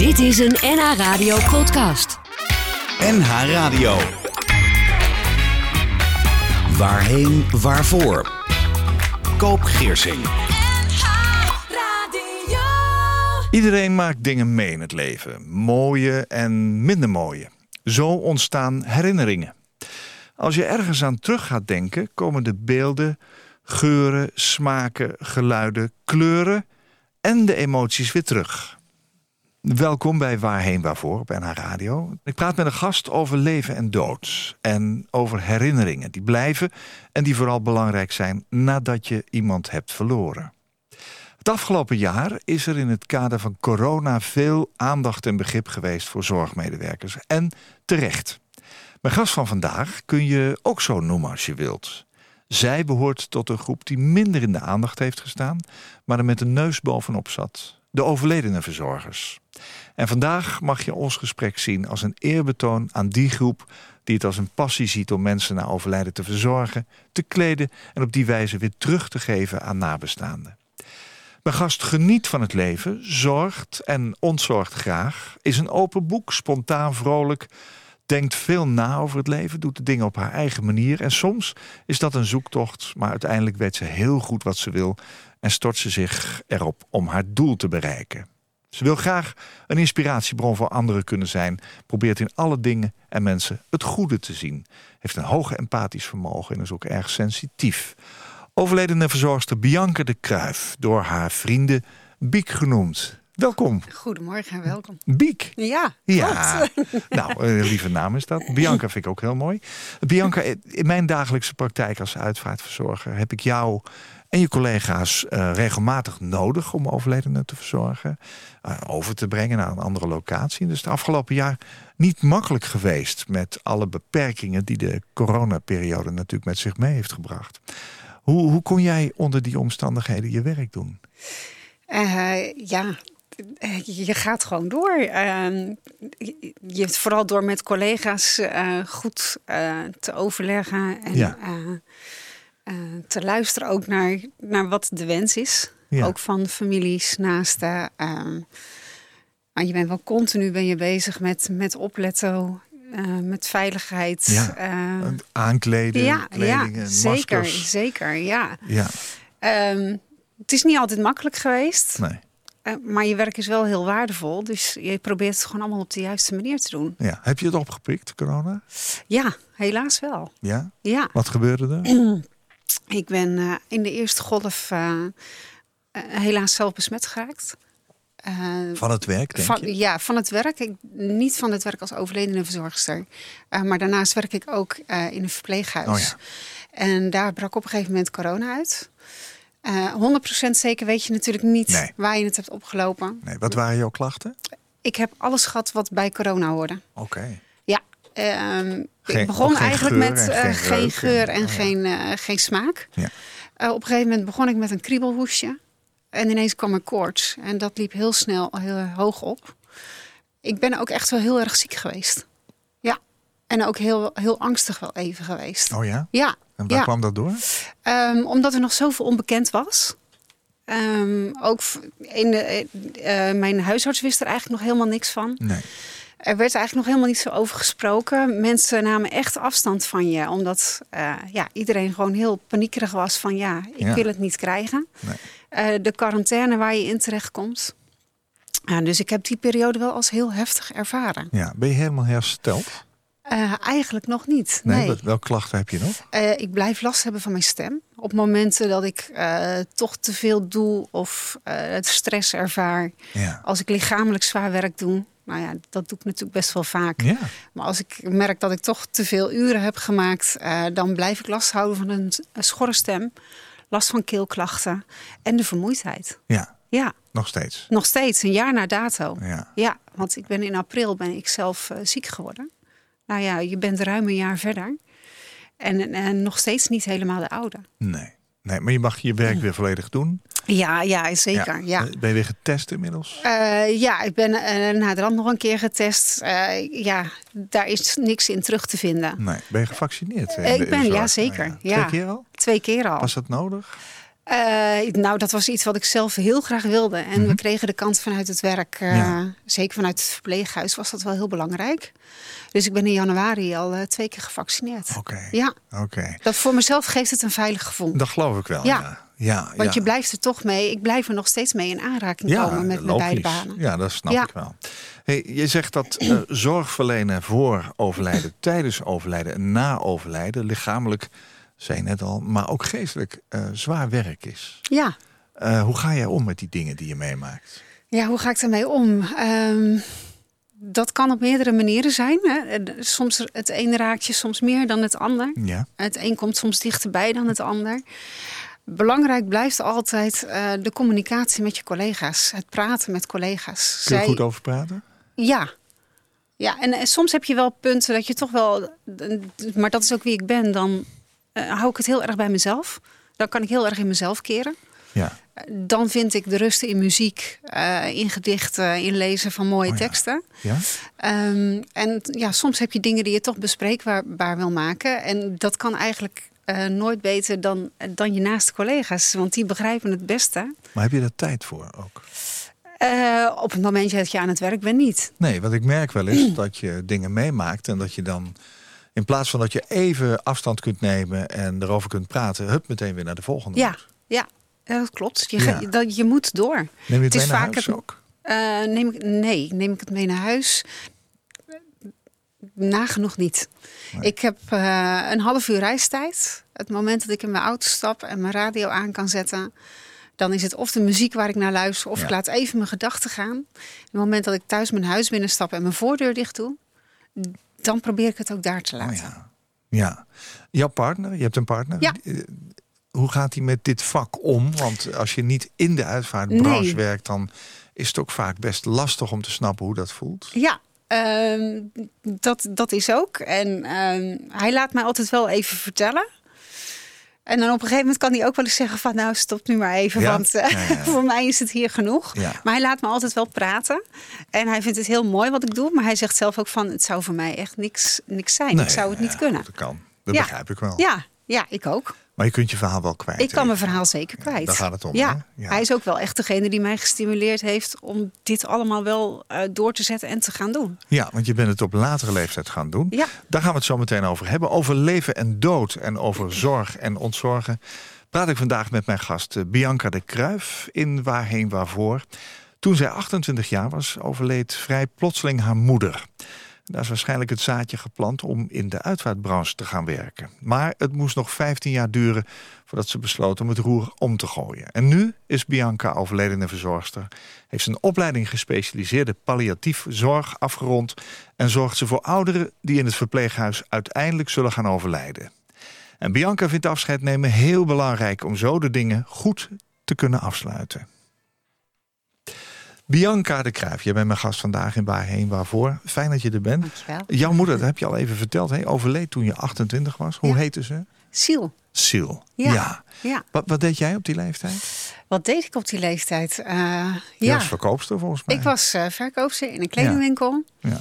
Dit is een NH Radio podcast. NH Radio. Waarheen, waarvoor? Koop Geersing. Iedereen maakt dingen mee in het leven. Mooie en minder mooie. Zo ontstaan herinneringen. Als je ergens aan terug gaat denken, komen de beelden, geuren, smaken, geluiden, kleuren en de emoties weer terug. Welkom bij Waarheen Waarvoor op NH Radio. Ik praat met een gast over leven en dood. En over herinneringen die blijven en die vooral belangrijk zijn nadat je iemand hebt verloren. Het afgelopen jaar is er in het kader van corona veel aandacht en begrip geweest voor zorgmedewerkers. En terecht. Mijn gast van vandaag kun je ook zo noemen als je wilt. Zij behoort tot een groep die minder in de aandacht heeft gestaan, maar er met een neus bovenop zat. De overledene verzorgers. En vandaag mag je ons gesprek zien als een eerbetoon aan die groep die het als een passie ziet om mensen na overlijden te verzorgen, te kleden en op die wijze weer terug te geven aan nabestaanden. Mijn gast geniet van het leven, zorgt en ontzorgt graag, is een open boek, spontaan, vrolijk, denkt veel na over het leven, doet de dingen op haar eigen manier. En soms is dat een zoektocht, maar uiteindelijk weet ze heel goed wat ze wil en stort ze zich erop om haar doel te bereiken. Ze wil graag een inspiratiebron voor anderen kunnen zijn, probeert in alle dingen en mensen het goede te zien, heeft een hoog empathisch vermogen en is ook erg sensitief. Overledene verzorgster Bianca de Kruif, door haar vrienden Biek genoemd. Welkom. Goedemorgen en welkom. Biek. Ja, Ja, nou, een lieve naam is dat. Bianca vind ik ook heel mooi. Bianca, in mijn dagelijkse praktijk als uitvaartverzorger heb ik jou en je collega's uh, regelmatig nodig om overledenen te verzorgen. Uh, over te brengen naar een andere locatie. Dus de afgelopen jaar niet makkelijk geweest met alle beperkingen die de coronaperiode natuurlijk met zich mee heeft gebracht. Hoe, hoe kon jij onder die omstandigheden je werk doen? Uh, ja, je gaat gewoon door. Uh, je, vooral door met collega's uh, goed uh, te overleggen en ja. te luisteren ook naar, naar wat de wens is. Ja. Ook van families, naasten. Ehm, je bent wel continu ben je bezig met, met opletten uh, met veiligheid. Ja, uh, aankleden, ja, kleding, ja zeker, maskers. zeker, ja. ja. Um, het is niet altijd makkelijk geweest. Nee. Uh, maar je werk is wel heel waardevol. Dus je probeert het gewoon allemaal op de juiste manier te doen. Ja. Heb je het opgepikt, corona? Ja, helaas wel. Ja? Ja. Wat gebeurde er? Ik ben in de eerste golf helaas zelf besmet geraakt. Van het werk, denk van, je? Ja, van het werk. Ik, niet van het werk als overledene verzorgster. Maar daarnaast werk ik ook in een verpleeghuis. Oh, ja. En daar brak op een gegeven moment corona uit. 100% zeker weet je natuurlijk niet nee. waar je het hebt opgelopen. Nee, wat waren jouw klachten? Ik heb alles gehad wat bij corona hoorde. Oké. Okay. Ja, um, ik begon eigenlijk met geen, geen geur en, oh, geen, geen smaak. Ja. op een gegeven moment begon ik met een kriebelhoesje. En ineens kwam er koorts. En dat liep heel snel heel hoog op. Ik ben ook echt wel heel erg ziek geweest. En ook heel, heel angstig wel even geweest. Oh ja? Ja. En waar ja. kwam dat door? Um, omdat er nog zoveel onbekend was. Um, ook in de, uh, mijn huisarts wist er eigenlijk nog helemaal niks van. Nee. Er werd eigenlijk nog helemaal niet zo over gesproken. Mensen namen echt afstand van je. Omdat uh, ja, iedereen gewoon heel paniekerig was van ja, ik Ja. wil het niet krijgen. Nee. Uh, de quarantaine waar je in terecht komt. Dus ik heb die periode wel als heel heftig ervaren. Ja. Ben je helemaal hersteld? Uh, eigenlijk nog niet. Nee. Nee. Wat, welke klachten heb je nog? Uh, ik blijf last hebben van mijn stem. Op momenten dat ik uh, toch te veel doe of het stress ervaar. Ja. Als ik lichamelijk zwaar werk doe. Nou ja, dat doe ik natuurlijk best wel vaak. Ja. Maar als ik merk dat ik toch te veel uren heb gemaakt, dan blijf ik last houden van een, een schorre stem, last van keelklachten en de vermoeidheid. Ja. Ja, Nog steeds. nog steeds, een jaar na dato. Ja. Ja, want ik ben in april ben ik zelf ziek geworden. Nou ja, je bent ruim een jaar verder. En, en nog steeds niet helemaal de oude. Nee. nee. Maar je mag je werk weer volledig doen. Ja, ja zeker. Ja. Ben je weer getest inmiddels? Uh, ja, ik ben uh, na de rand nog een keer getest. Uh, ja, daar is niks in terug te vinden. Nee. Ben je gevaccineerd? ik ben, ja zeker. Nou ja. Twee keer al? Twee keer al. Was dat nodig? Uh, nou, dat was iets wat ik zelf heel graag wilde. En we Mhm. kregen de kans vanuit het werk. uh, Ja. Zeker vanuit het verpleeghuis was dat wel heel belangrijk. Dus ik ben in januari al uh, twee keer gevaccineerd. Oké. Ja, Oké. dat voor mezelf geeft het een veilig gevoel. Dat geloof ik wel. Ja. Ja. Ja. Want je blijft er toch mee. Ik blijf er nog steeds mee in aanraking komen met mijn beide banen. Ja, dat snap ik wel. Hey, je zegt dat eh, zorg verlenen voor overlijden, tijdens overlijden en na overlijden, lichamelijk, zei net al, maar ook geestelijk eh, zwaar werk is. Ja. Eh, hoe ga jij om met die dingen die je meemaakt? Ja, hoe ga ik daarmee om? Ehm, dat kan op meerdere manieren zijn. Hè. Soms het ene raakt je soms meer dan het ander. Ja. Het een komt soms dichterbij dan het ander. Belangrijk blijft altijd eh, de communicatie met je collega's. Het praten met collega's. Kun je Zij- goed over praten? Ja. Ja, en, eh, soms heb je wel punten dat je toch wel... Maar dat is ook wie ik ben. Dan eh, hou ik het heel erg bij mezelf. Dan kan ik heel erg in mezelf keren. Ja. Dan vind ik de rust in muziek, eh, in gedichten, in lezen van mooie Oh ja. teksten. Ja? Ehm, en ja, soms heb je dingen die je toch bespreekbaar wil maken. En dat kan eigenlijk eh, nooit beter dan, dan je naaste collega's. Want die begrijpen het beste. Maar heb je daar tijd voor ook? Eh, op het moment dat je aan het werk bent, niet. Nee, wat ik merk wel is dat je dingen meemaakt en dat je dan in plaats van dat je even afstand kunt nemen en erover kunt praten, hup meteen weer naar de volgende. Ja, moet. ja, dat klopt. Je, Ja. dat, je moet door. Neem je het, Het is vaak het- ook? Eh, neem ik, nee, neem ik het mee naar huis? Nagenoeg niet. Nee. Ik heb eh, een half uur reistijd. Het moment dat ik in mijn auto stap en mijn radio aan kan zetten... dan is het of de muziek waar ik naar luister... of Ja. ik laat even mijn gedachten gaan. Het moment dat ik thuis mijn huis binnenstap en mijn voordeur dicht doe... dan probeer ik het ook daar te Oh laten. ja. ja. Jouw partner, je hebt een partner. Ja. Eh, Hoe gaat hij met dit vak om? Want als je niet in de uitvaartbranche Nee. werkt, dan is het ook vaak best lastig om te snappen hoe dat voelt. Ja, ehm, dat, dat is ook. En ehm, hij laat mij altijd wel even vertellen. En dan op een gegeven moment kan hij ook wel eens zeggen van... nou, stop nu maar even, Ja? want eh, Ja, ja, ja. voor mij is het hier genoeg. Maar hij laat me altijd wel praten. En hij vindt het heel mooi wat ik doe. Maar hij zegt zelf ook van... het zou voor mij echt niks, niks zijn. ik zou het niet ja, kunnen. Dat kan. Dat begrijp ik wel. Ja, ja, ik ook. Maar je kunt je verhaal wel kwijt. Ik kan mijn verhaal zeker kwijt. daar gaat het om, Ja. hè? Ja. hij is ook wel echt degene die mij gestimuleerd heeft... om dit allemaal wel eh, door te zetten en te gaan doen. Ja, want je bent het op latere leeftijd gaan doen. Ja. Daar gaan we het zo meteen over hebben. Over leven en dood en over zorg en ontzorgen. Praat ik vandaag met mijn gast eh, Bianca de Kruif in Waarheen Waarvoor. Toen zij 28 jaar was, overleed vrij plotseling haar moeder. Daar is waarschijnlijk het zaadje geplant om in de uitvaartbranche te gaan werken. Maar het moest nog 15 jaar duren voordat ze besloot om het roer om te gooien. En nu is Bianca overledene verzorgster. Heeft een opleiding gespecialiseerde palliatief zorg afgerond... en zorgt ze voor ouderen die in het verpleeghuis uiteindelijk zullen gaan overlijden. En Bianca vindt afscheid nemen heel belangrijk... om zo de dingen goed te kunnen afsluiten. Bianca de Kruijf, jij bent mijn gast vandaag in Waarheen Waarvoor. Fijn dat je er bent. Dankjewel. Jouw moeder, dat heb je al even verteld, hè? overleed toen je 28 was. Hoe Ja. heette ze? Siel. Sil. Ja. ja. Ja. Wat, wat deed jij op die leeftijd? Wat deed ik op die leeftijd? Je ja, was verkoopster volgens mij. ik was eh verkoopster in een kledingwinkel. Ja.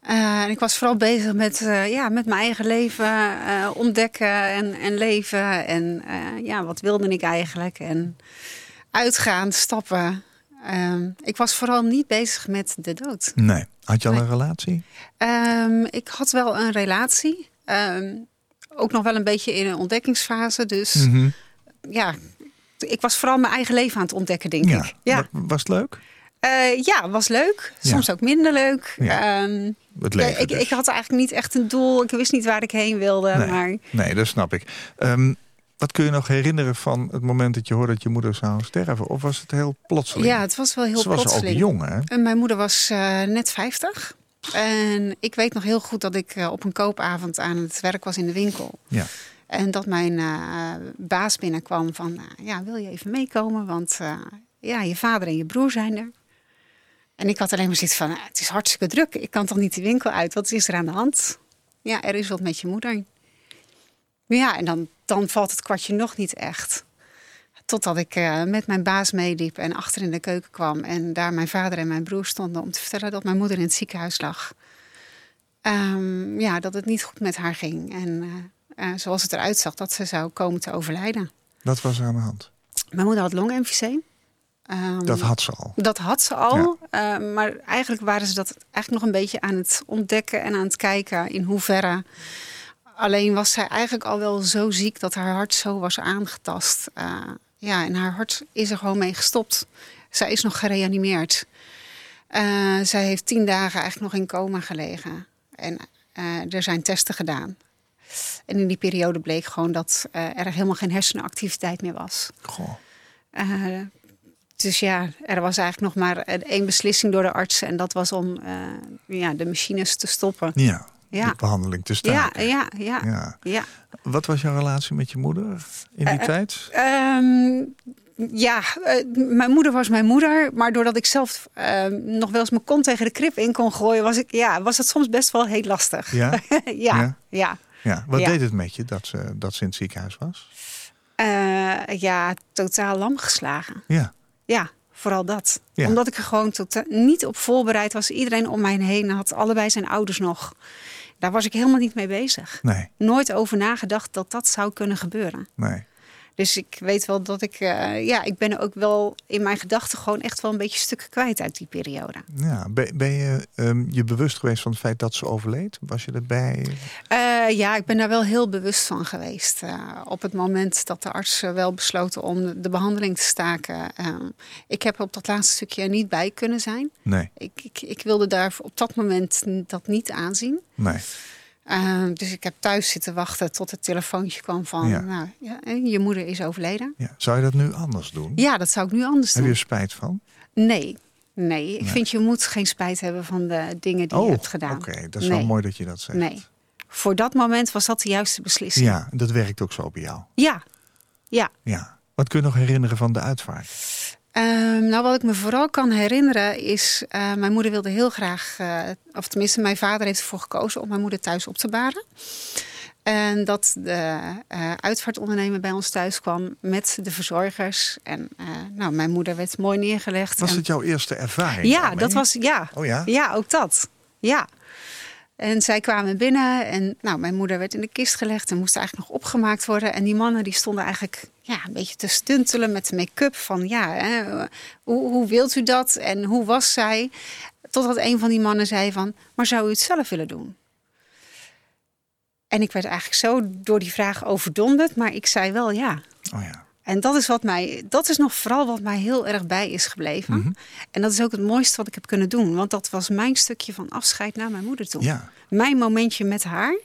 Eh, en ik was vooral bezig met, ja, met mijn eigen leven ontdekken en, en leven. En ja, wat wilde ik eigenlijk? En uitgaan, stappen. Ehm, ik was vooral niet bezig met de dood. Nee. Had je al Nee. een relatie? Ehm, ik had wel een relatie. Ehm, ook nog wel een beetje in een ontdekkingsfase. Dus Mhm. ja, ik was vooral mijn eigen leven aan het ontdekken, denk Ja. ik. Ja. Wa- Was het leuk? Eh, ja, was leuk. Soms ook minder leuk. Ja. Het leven ik, dus. ik had eigenlijk niet echt een doel. Ik wist niet waar ik heen wilde. Nee. Maar Nee, dat snap ik. Wat kun je nog herinneren van het moment dat je hoorde dat je moeder zou sterven? Of was het heel plotseling? ja, het was wel heel Ze was ook jong, hè? En mijn moeder was eh, net 50. En ik weet nog heel goed dat ik eh, op een koopavond aan het werk was in de winkel. Ja. En dat mijn eh, baas binnenkwam van, ja, wil je even meekomen? Want ja, je vader en je broer zijn er. En ik had alleen maar zoiets van, "Ah, het is hartstikke druk. Ik kan toch niet die winkel uit? Wat is er aan de hand? Ja, er is wat met je moeder. Ja, en dan, dan valt het kwartje nog niet echt. Totdat ik eh, met mijn baas meeliep en achter in de keuken kwam. En daar mijn vader en mijn broer stonden om te vertellen dat mijn moeder in het ziekenhuis lag. Ehm, ja, dat het niet goed met haar ging. En eh, eh, zoals het eruit zag, dat ze zou komen te overlijden. Wat was er aan de hand? Mijn moeder had longemfyseem. Um, dat had ze al. Dat had ze al. Ja. Uh, maar eigenlijk waren ze dat eigenlijk nog een beetje aan het ontdekken en aan het kijken in hoeverre. Alleen was zij eigenlijk al wel zo ziek dat haar hart zo was aangetast. Uh, ja, en haar hart is er gewoon mee gestopt. Zij is nog gereanimeerd. Uh, zij heeft tien dagen eigenlijk nog in coma gelegen. En er zijn testen gedaan. En in die periode bleek gewoon dat er helemaal geen hersenactiviteit meer was. Goh. Dus ja, er was eigenlijk nog maar één beslissing door de artsen. En dat was om ja, de machines te stoppen. Ja, ja. de behandeling te staken. Ja, ja, ja, ja. Wat was jouw relatie met je moeder in die uh, tijd? Um, ja, uh, mijn moeder was mijn moeder. Maar doordat ik zelf ehm, nog wel eens mijn kont tegen de krip in kon gooien... was, ik, ja, was het soms best wel heel lastig. Ja? ja, ja. ja. Wat deed het met je dat ze, dat ze in het ziekenhuis was? ja, totaal lam geslagen. Ja. Ja, vooral dat. Ja. Omdat ik er gewoon tot, niet op voorbereid was. Iedereen om mij heen had allebei zijn ouders nog. Daar was ik helemaal niet mee bezig. Nee. Nooit over nagedacht dat dat zou kunnen gebeuren. Nee. Dus ik weet wel dat ik, uh, ja, ik ben ook wel in mijn gedachten gewoon echt wel een beetje stukken kwijt uit die periode. Ja, ben, ben je um, je bewust geweest van het feit dat ze overleed? Was je erbij? Uh, ja, ik ben daar wel heel bewust van geweest. Uh, op het moment dat de arts wel besloten om de behandeling te staken. ik heb op dat laatste stukje niet bij kunnen zijn. Nee. Ik, ik, ik wilde daar op dat moment dat niet aanzien. Nee. Uh, dus ik heb thuis zitten wachten tot het telefoontje kwam van... Ja. Nou, ja, je moeder is overleden. Ja. Zou je dat nu anders doen? Ja, dat zou ik nu anders Heb doen. je er spijt van? Nee. Nee, ik nee. vind je moet geen spijt hebben van de dingen die oh, je hebt gedaan. oké. Dat is nee. wel mooi dat je dat zegt. Nee. Voor dat moment was dat de juiste beslissing. Ja, dat werkt ook zo bij jou. Ja. Ja. ja. Wat kun je nog herinneren van de uitvaart? Um, nou, wat ik me vooral kan herinneren is, uh, mijn moeder wilde heel graag, uh, of tenminste, mijn vader heeft ervoor gekozen om mijn moeder thuis op te baren. En dat de uh, uitvaartondernemer bij ons thuis kwam met de verzorgers. En nou, mijn moeder werd mooi neergelegd. Was en... het jouw eerste ervaring? Ja, daarmee? dat was, ja. Oh ja? Ja, ook dat. Ja. En zij kwamen binnen en nou, mijn moeder werd in de kist gelegd en moest eigenlijk nog opgemaakt worden. En die mannen die stonden eigenlijk ja, een beetje te stuntelen met de make-up van ja, hè, hoe, hoe wilt u dat en hoe was zij? Totdat een van die mannen zei van, maar zou u het zelf willen doen? En ik werd eigenlijk zo door die vraag overdonderd, maar ik zei wel ja. Oh ja. En dat is, wat mij, dat is nog vooral wat mij heel erg bij is gebleven. Mhm. En dat is ook het mooiste wat ik heb kunnen doen. Want dat was mijn stukje van afscheid naar mijn moeder toe. Ja. Mijn momentje met haar.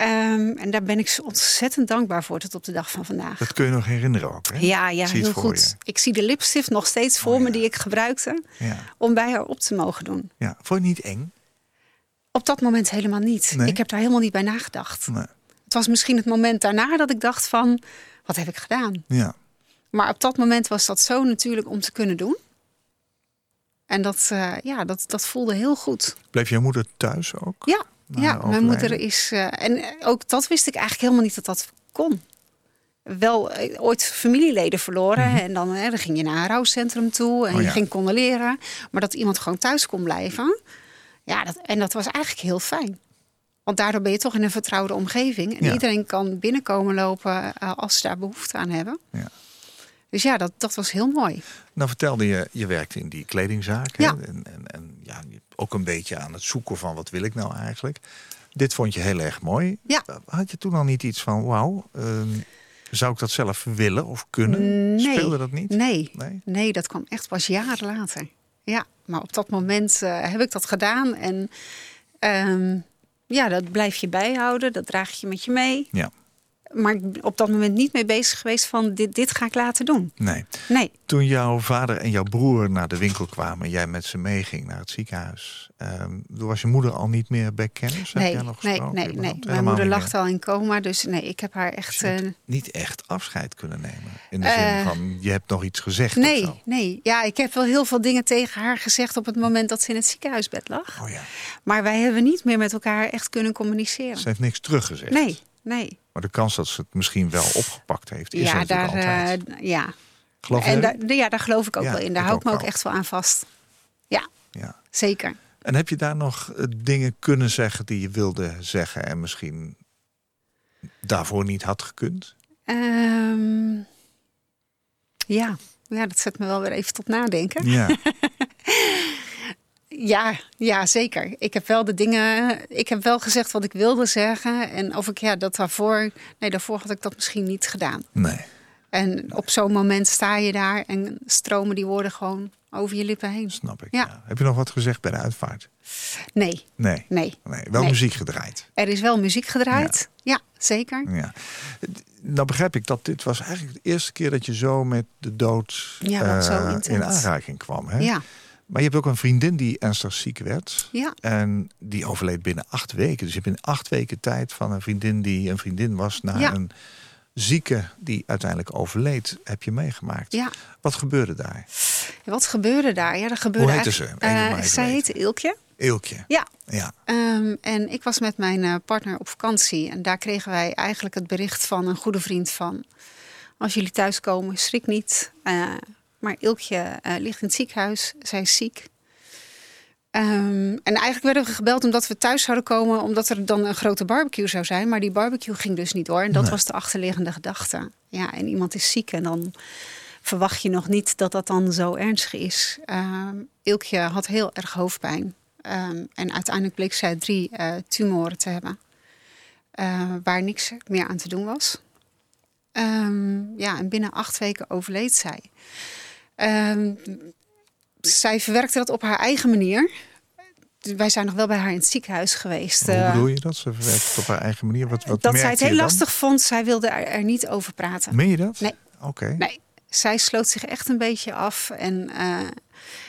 Um, en daar ben ik zo ontzettend dankbaar voor tot op de dag van vandaag. Dat kun je nog herinneren ook, hè? Ja, ja heel goed. je. Ik zie de lipstift nog steeds voor Oh, me ja. die ik gebruikte Ja. om bij haar op te mogen doen. ja. Vond je niet eng? Op dat moment helemaal niet. Nee? Ik heb daar helemaal niet bij nagedacht. Nee. Het was misschien het moment daarna dat ik dacht van, wat heb ik gedaan? Ja. Maar op dat moment was dat zo natuurlijk om te kunnen doen. En dat, eh, ja, dat, dat voelde heel goed. Bleef jouw moeder thuis ook? Ja, ja mijn moeder is. eh, en ook dat wist ik eigenlijk helemaal niet dat dat kon. Wel eh, ooit familieleden verloren. En dan, eh, dan ging je naar een rouwcentrum toe en Mhm. Oh, je ja. ging condoleren. Maar dat iemand gewoon thuis kon blijven. Ja, dat, en dat was eigenlijk heel fijn. Want daardoor ben je toch in een vertrouwde omgeving. En Ja. iedereen kan binnenkomen lopen eh, als ze daar behoefte aan hebben. Ja. Dus ja, dat, dat was heel mooi. Nou vertelde je, je werkte in die kledingzaak. hè? En, en, en ja, ook een beetje aan het zoeken van wat wil ik nou eigenlijk. Dit vond je heel erg mooi. Ja. Had je toen al niet iets van, wauw, ehm, zou ik dat zelf willen of kunnen? Nee. Speelde dat niet? Nee. Nee? Nee, dat kwam echt pas jaren later. Ja, maar op dat moment eh, heb ik dat gedaan. En ehm, ja, dat blijf je bijhouden. Dat draag je met je mee. Ja. Maar op dat moment niet mee bezig geweest van dit, dit ga ik laten doen. Nee. Nee. Toen jouw vader en jouw broer naar de winkel kwamen en jij met ze meeging naar het ziekenhuis, toen was je moeder al niet meer bij kennis? Nee, jij nog nee, nee, nee. Mijn Helemaal moeder lag al in coma. Dus nee, ik heb haar Dus echt... eh, niet echt afscheid kunnen nemen. In de Eh, zin van, je hebt nog iets gezegd of nee, zo. nee. Ja, ik heb wel heel veel dingen tegen haar gezegd op het moment dat ze in het ziekenhuisbed lag. Oh ja, Maar wij hebben niet meer met elkaar echt kunnen communiceren. ze heeft niks teruggezegd. Nee, nee. Maar de kans dat ze het misschien wel opgepakt heeft, is ja, daar, altijd. eh, ja. Geloof En daar, ja, daar geloof ik ook Ja, wel in. Daar hou ik me ook echt wel aan vast. Ja, Ja. zeker. En heb je daar nog eh, dingen kunnen zeggen die je wilde zeggen en misschien daarvoor niet had gekund? Ehm, Ja. ja, dat zet me wel weer even tot nadenken. Ja. Ja, ja, zeker. Ik heb wel de dingen. Ik heb wel gezegd wat ik wilde zeggen. En of ik ja, dat daarvoor. Nee, daarvoor had ik dat misschien niet gedaan. Nee. En op zo'n moment sta je daar en stromen die woorden gewoon over je lippen heen. Snap ik. Ja. Ja. Heb je nog wat gezegd bij de uitvaart? Nee, Nee. nee. Nee, wel Nee. muziek gedraaid. Er is wel muziek gedraaid. Ja, zeker. Ja. Nou begrijp ik dat dit was eigenlijk de eerste keer dat je zo met de dood Ja, wat zo eh, in aanraking kwam. Hè? Ja, Maar je hebt ook een vriendin die ernstig ziek werd. ja, En die overleed binnen acht weken. Dus je hebt in acht weken tijd van een vriendin die een vriendin was... naar Ja. een zieke die uiteindelijk overleed, heb je meegemaakt. ja. Wat gebeurde daar? Wat gebeurde daar? Ja, er gebeurde Hoe heette ze? Eh, zij heette Ilkje. Eelkje. Ja. Ja. Ehm, en ik was met mijn eh, partner op vakantie. En daar kregen wij eigenlijk het bericht van een goede vriend van... als jullie thuiskomen, schrik niet. Eh, maar Ilkje eh, ligt in het ziekenhuis. Zij is ziek. Ehm, en eigenlijk werden we gebeld omdat we thuis zouden komen... omdat er dan een grote barbecue zou zijn. Maar die barbecue ging dus niet door. En dat Nee. was de achterliggende gedachte. Ja, en iemand is ziek en dan verwacht je nog niet dat dat dan zo ernstig is. Ehm Ilkje had heel erg hoofdpijn. Ehm, en uiteindelijk bleek zij drie eh, tumoren te hebben. eh, waar niks meer aan te doen was. Ja, en binnen acht weken overleed zij. Ehm, zij verwerkte dat op haar eigen manier. Wij zijn nog wel bij haar in het ziekenhuis geweest. Hoe eh, bedoel je dat? Ze verwerkt het op haar eigen manier. Wat, wat dat zij het heel lastig vond. Zij wilde er, er niet over praten. Meen je dat? Nee. Oké. Nee, zij sloot zich echt een beetje af. En eh,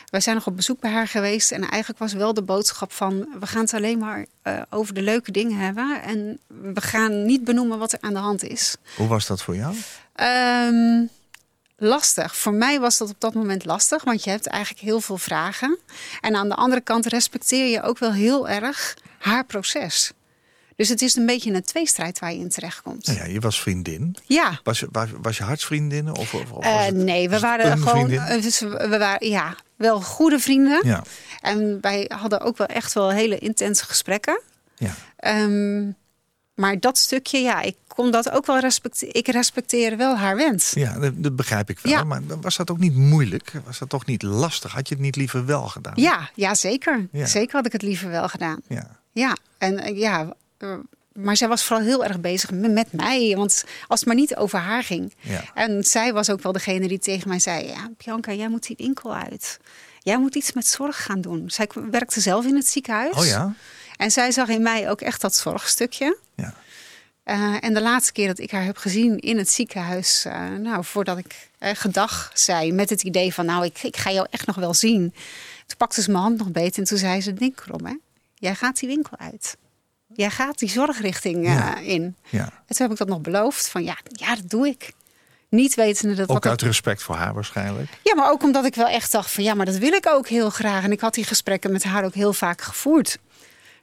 wij zijn nog op bezoek bij haar geweest. En eigenlijk was wel de boodschap van... we gaan het alleen maar eh, over de leuke dingen hebben. En we gaan niet benoemen wat er aan de hand is. Hoe was dat voor jou? Ehm, lastig. Voor mij was dat op dat moment lastig. Want je hebt eigenlijk heel veel vragen. En aan de andere kant respecteer je ook wel heel erg haar proces. Dus het is een beetje een tweestrijd waar je in terechtkomt. Nou ja, je was vriendin. Ja. Was je, was, was je hartsvriendin? Of, of, of Eh, nee, we waren gewoon. eh, dus we we waren ja, wel goede vrienden. Ja, En wij hadden ook wel echt wel hele intense gesprekken. ja. Ehm, maar dat stukje, ja, ik kon dat ook wel respecteren. Ik respecteer wel haar wens. ja dat, dat begrijp ik wel. Ja. Maar was dat ook niet moeilijk? Was dat toch niet lastig? Had je het niet liever wel gedaan? Ja, ja zeker. Ja. Zeker had ik het liever wel gedaan. Ja. Ja, en eh, ja. eh, maar zij was vooral heel erg bezig met met mij. Want als het maar niet over haar ging. Ja. En zij was ook wel degene die tegen mij zei: Ja, Bianca, jij moet die winkel uit. Jij moet iets met zorg gaan doen. Zij werkte zelf in het ziekenhuis. Oh ja? En zij zag in mij ook echt dat zorgstukje. Eh, en de laatste keer dat ik haar heb gezien in het ziekenhuis, eh, nou, voordat ik eh, gedag zei met het idee van, nou, ik, ik ga jou echt nog wel zien. Toen pakte ze mijn hand nog beet en toen zei ze, denk erom, hè. Jij gaat die winkel uit. Jij gaat die zorgrichting Ja. in. ja. En toen heb ik dat nog beloofd, van ja, ja dat doe ik. Niet wetende dat Ook uit ik- respect voor haar waarschijnlijk. Ja, maar ook omdat ik wel echt dacht van ja, maar dat wil ik ook heel graag. En ik had die gesprekken met haar ook heel vaak gevoerd.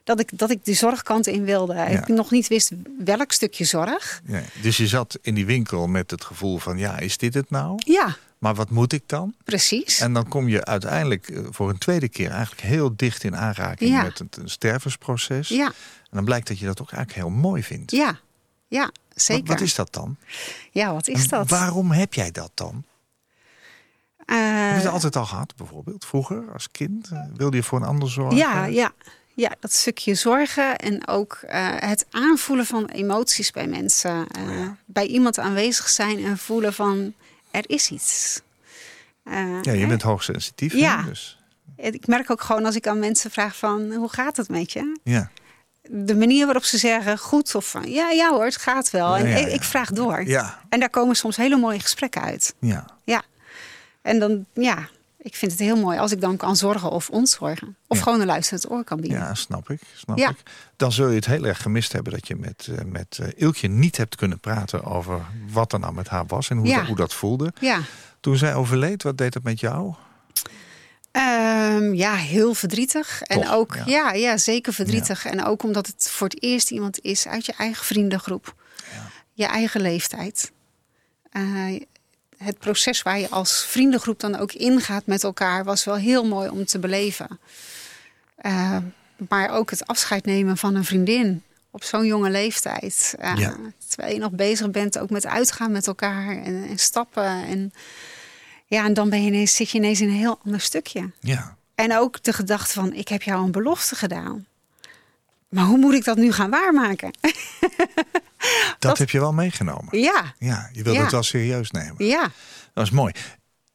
Dat ik, dat ik die zorgkant in wilde. Ik nog niet wist welk stukje zorg. Ja. Dus je zat in die winkel met het gevoel van... ja, is dit het nou? Ja, Maar wat moet ik dan? precies. En dan kom je uiteindelijk eh, voor een tweede keer... eigenlijk heel dicht in aanraking Ja. met het een stervensproces. Ja, En dan blijkt dat je dat ook eigenlijk heel mooi vindt. ja, ja, Wat, zeker. wat is dat dan? Ja, wat is En dat? Waarom heb jij dat dan? Eh, Heb je het altijd al gehad, bijvoorbeeld? Vroeger, als kind? Eh, Wilde je voor een ander zorgen? ja, ja, ja, dat stukje zorgen en ook eh, het aanvoelen van emoties bij mensen. Eh, Bij iemand aanwezig zijn en voelen van er is iets. Eh, Ja, je hè? bent hoogsensitief. hè? Ja. Dus, Ik merk ook gewoon als ik aan mensen vraag van hoe gaat het met je? ja. De manier waarop ze zeggen goed of van ja, ja hoor, het gaat wel. Ja, en ja, ik, ik vraag door. Ja, En daar komen soms hele mooie gesprekken uit. ja. Ja. En dan, ja, ik vind het heel mooi als ik dan kan zorgen of ontzorgen. Of Ja. gewoon een luisterend oor kan bieden. Ja, snap ik. Snap Ja. ik. Dan zul je het heel erg gemist hebben dat je met, eh, met eh, Ilkje niet hebt kunnen praten over wat er nou met haar was en hoe, Ja. dat, hoe dat voelde. Ja. Toen zij overleed, wat deed dat met jou? Ehm, ja, heel verdrietig. En ook, ja. ja. Ja, zeker verdrietig. En ook omdat het voor het eerst iemand is uit je eigen vriendengroep. Je eigen leeftijd. Eh, het proces waar je als vriendengroep dan ook ingaat met elkaar... was wel heel mooi om te beleven. Eh, maar ook het afscheid nemen van een vriendin op zo'n jonge leeftijd. Eh, Ja. Terwijl je nog bezig bent ook met uitgaan met elkaar en, en stappen. En Ja, en dan ben je ineens, zit je ineens in een heel ander stukje. Ja. En ook de gedachte van, ik heb jou een belofte gedaan. Maar hoe moet ik dat nu gaan waarmaken? Dat, heb je wel meegenomen. ja, Ja, je wilde Ja. het wel serieus nemen. ja, Dat is mooi.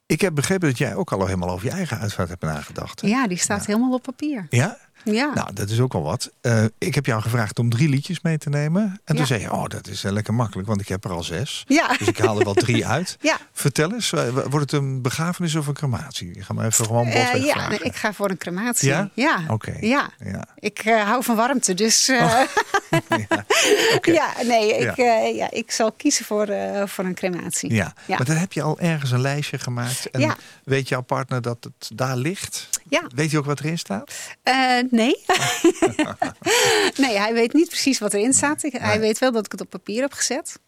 Ik heb begrepen dat jij ook al helemaal over je eigen uitvaart hebt nagedacht. hè? ja, die staat helemaal op papier. Ja? Ja, Nou, dat is ook wel wat. Eh, ik heb jou gevraagd om drie liedjes mee te nemen. En toen Ja. zei je, oh, dat is eh, lekker makkelijk, want ik heb er al zes. ja. Dus ik haal er wel drie uit. ja. Vertel eens, wordt het een begrafenis of een crematie? Ik ga maar even gewoon Eh, ja, vragen. nee, ik ga voor een crematie. Ja? Ja, Oké. ja. Ja. Ik hou van warmte, dus eh, ja. Ja, nee, ik, Ja. ja, ik zal kiezen voor, voor een crematie. Ja. Ja. maar dan heb je al ergens een lijstje gemaakt. En Ja. weet jouw partner dat het daar ligt? Ja. Weet hij ook wat erin staat? Nee. nee, hij weet niet precies wat erin staat. Ik- Hij weet wel dat ik het op papier heb gezet.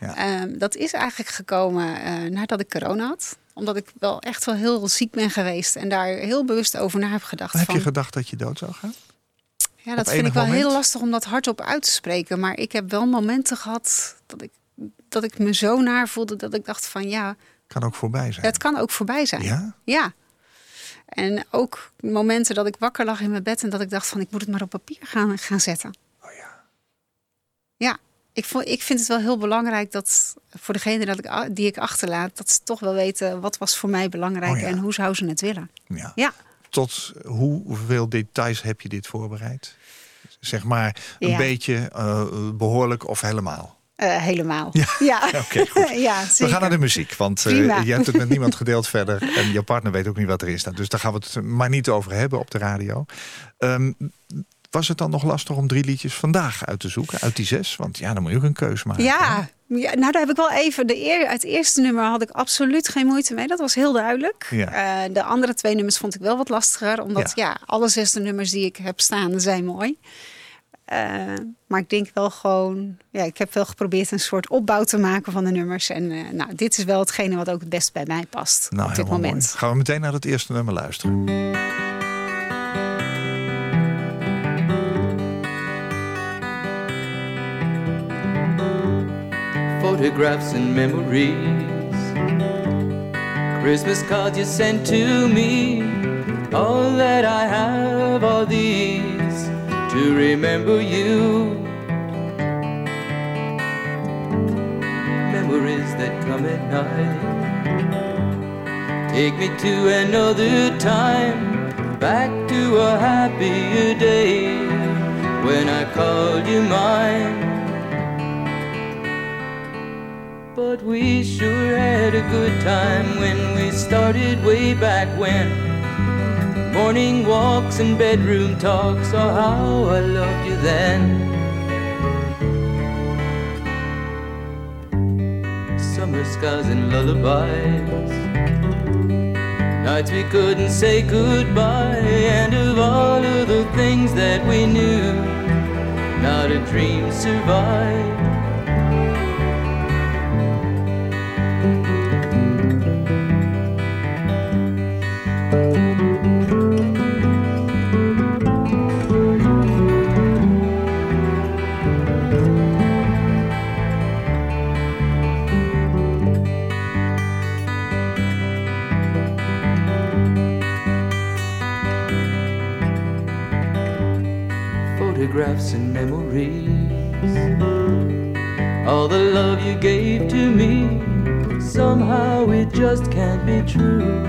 Ja. Ehm, dat is eigenlijk gekomen eh, nadat ik corona had. Omdat ik wel echt wel heel ziek ben geweest. En daar heel bewust over na heb gedacht. Heb van, je gedacht dat je dood zou gaan? ja, dat op vind ik wel moment? heel lastig om dat hardop uit te spreken. Maar ik heb wel momenten gehad dat ik, dat ik me zo naar voelde. Dat ik dacht van ja, Kan ook voorbij zijn. het kan ook voorbij zijn. Ja? Ja. En ook momenten dat ik wakker lag in mijn bed en dat ik dacht van ik moet het maar op papier gaan, gaan zetten. Oh ja. Ja, ik, vond, ik vind het wel heel belangrijk dat voor degene dat ik, die ik achterlaat, dat ze toch wel weten wat was voor mij belangrijk Oh ja. en hoe zou ze het willen. ja. Ja, Tot hoeveel details heb je dit voorbereid? Zeg maar een Ja. beetje eh, behoorlijk of helemaal. Eh, helemaal. Ja. ja. Oké, ja We gaan naar de muziek, want eh, je hebt het met niemand gedeeld verder. En je partner weet ook niet wat erin staat. Dus daar gaan we het maar niet over hebben op de radio. Ehm, was het dan nog lastig om drie liedjes vandaag uit te zoeken? Uit die zes? Want ja, dan moet je ook een keus maken. Ja, ja, nou daar heb ik wel even. De eer, het eerste nummer had ik absoluut geen moeite mee. Dat was heel duidelijk. Ja. Eh, de andere twee nummers vond ik wel wat lastiger. Omdat ja. alle zesde nummers die ik heb staan zijn mooi. Eh, maar ik denk wel gewoon... Ja, ik heb wel geprobeerd een soort opbouw te maken van de nummers. En eh, nou, dit is wel hetgene wat ook het best bij mij past Nou, op dit helemaal moment. mooi. Gaan we meteen naar het eerste nummer luisteren. photographs and memories. Christmas cards you sent to me. All that I have are these to remember you. Memories that come at night. Take me to another time, back to a happier day when I called you mine. But we sure had a good time when we started way back when. Morning walks and bedroom talks, oh how I loved you then. Summer skies and lullabies. Nights we couldn't say goodbye, and of all of the things that we knew, not a dream survived. Photographs and memories. All the love you gave to me, somehow it just can't be true.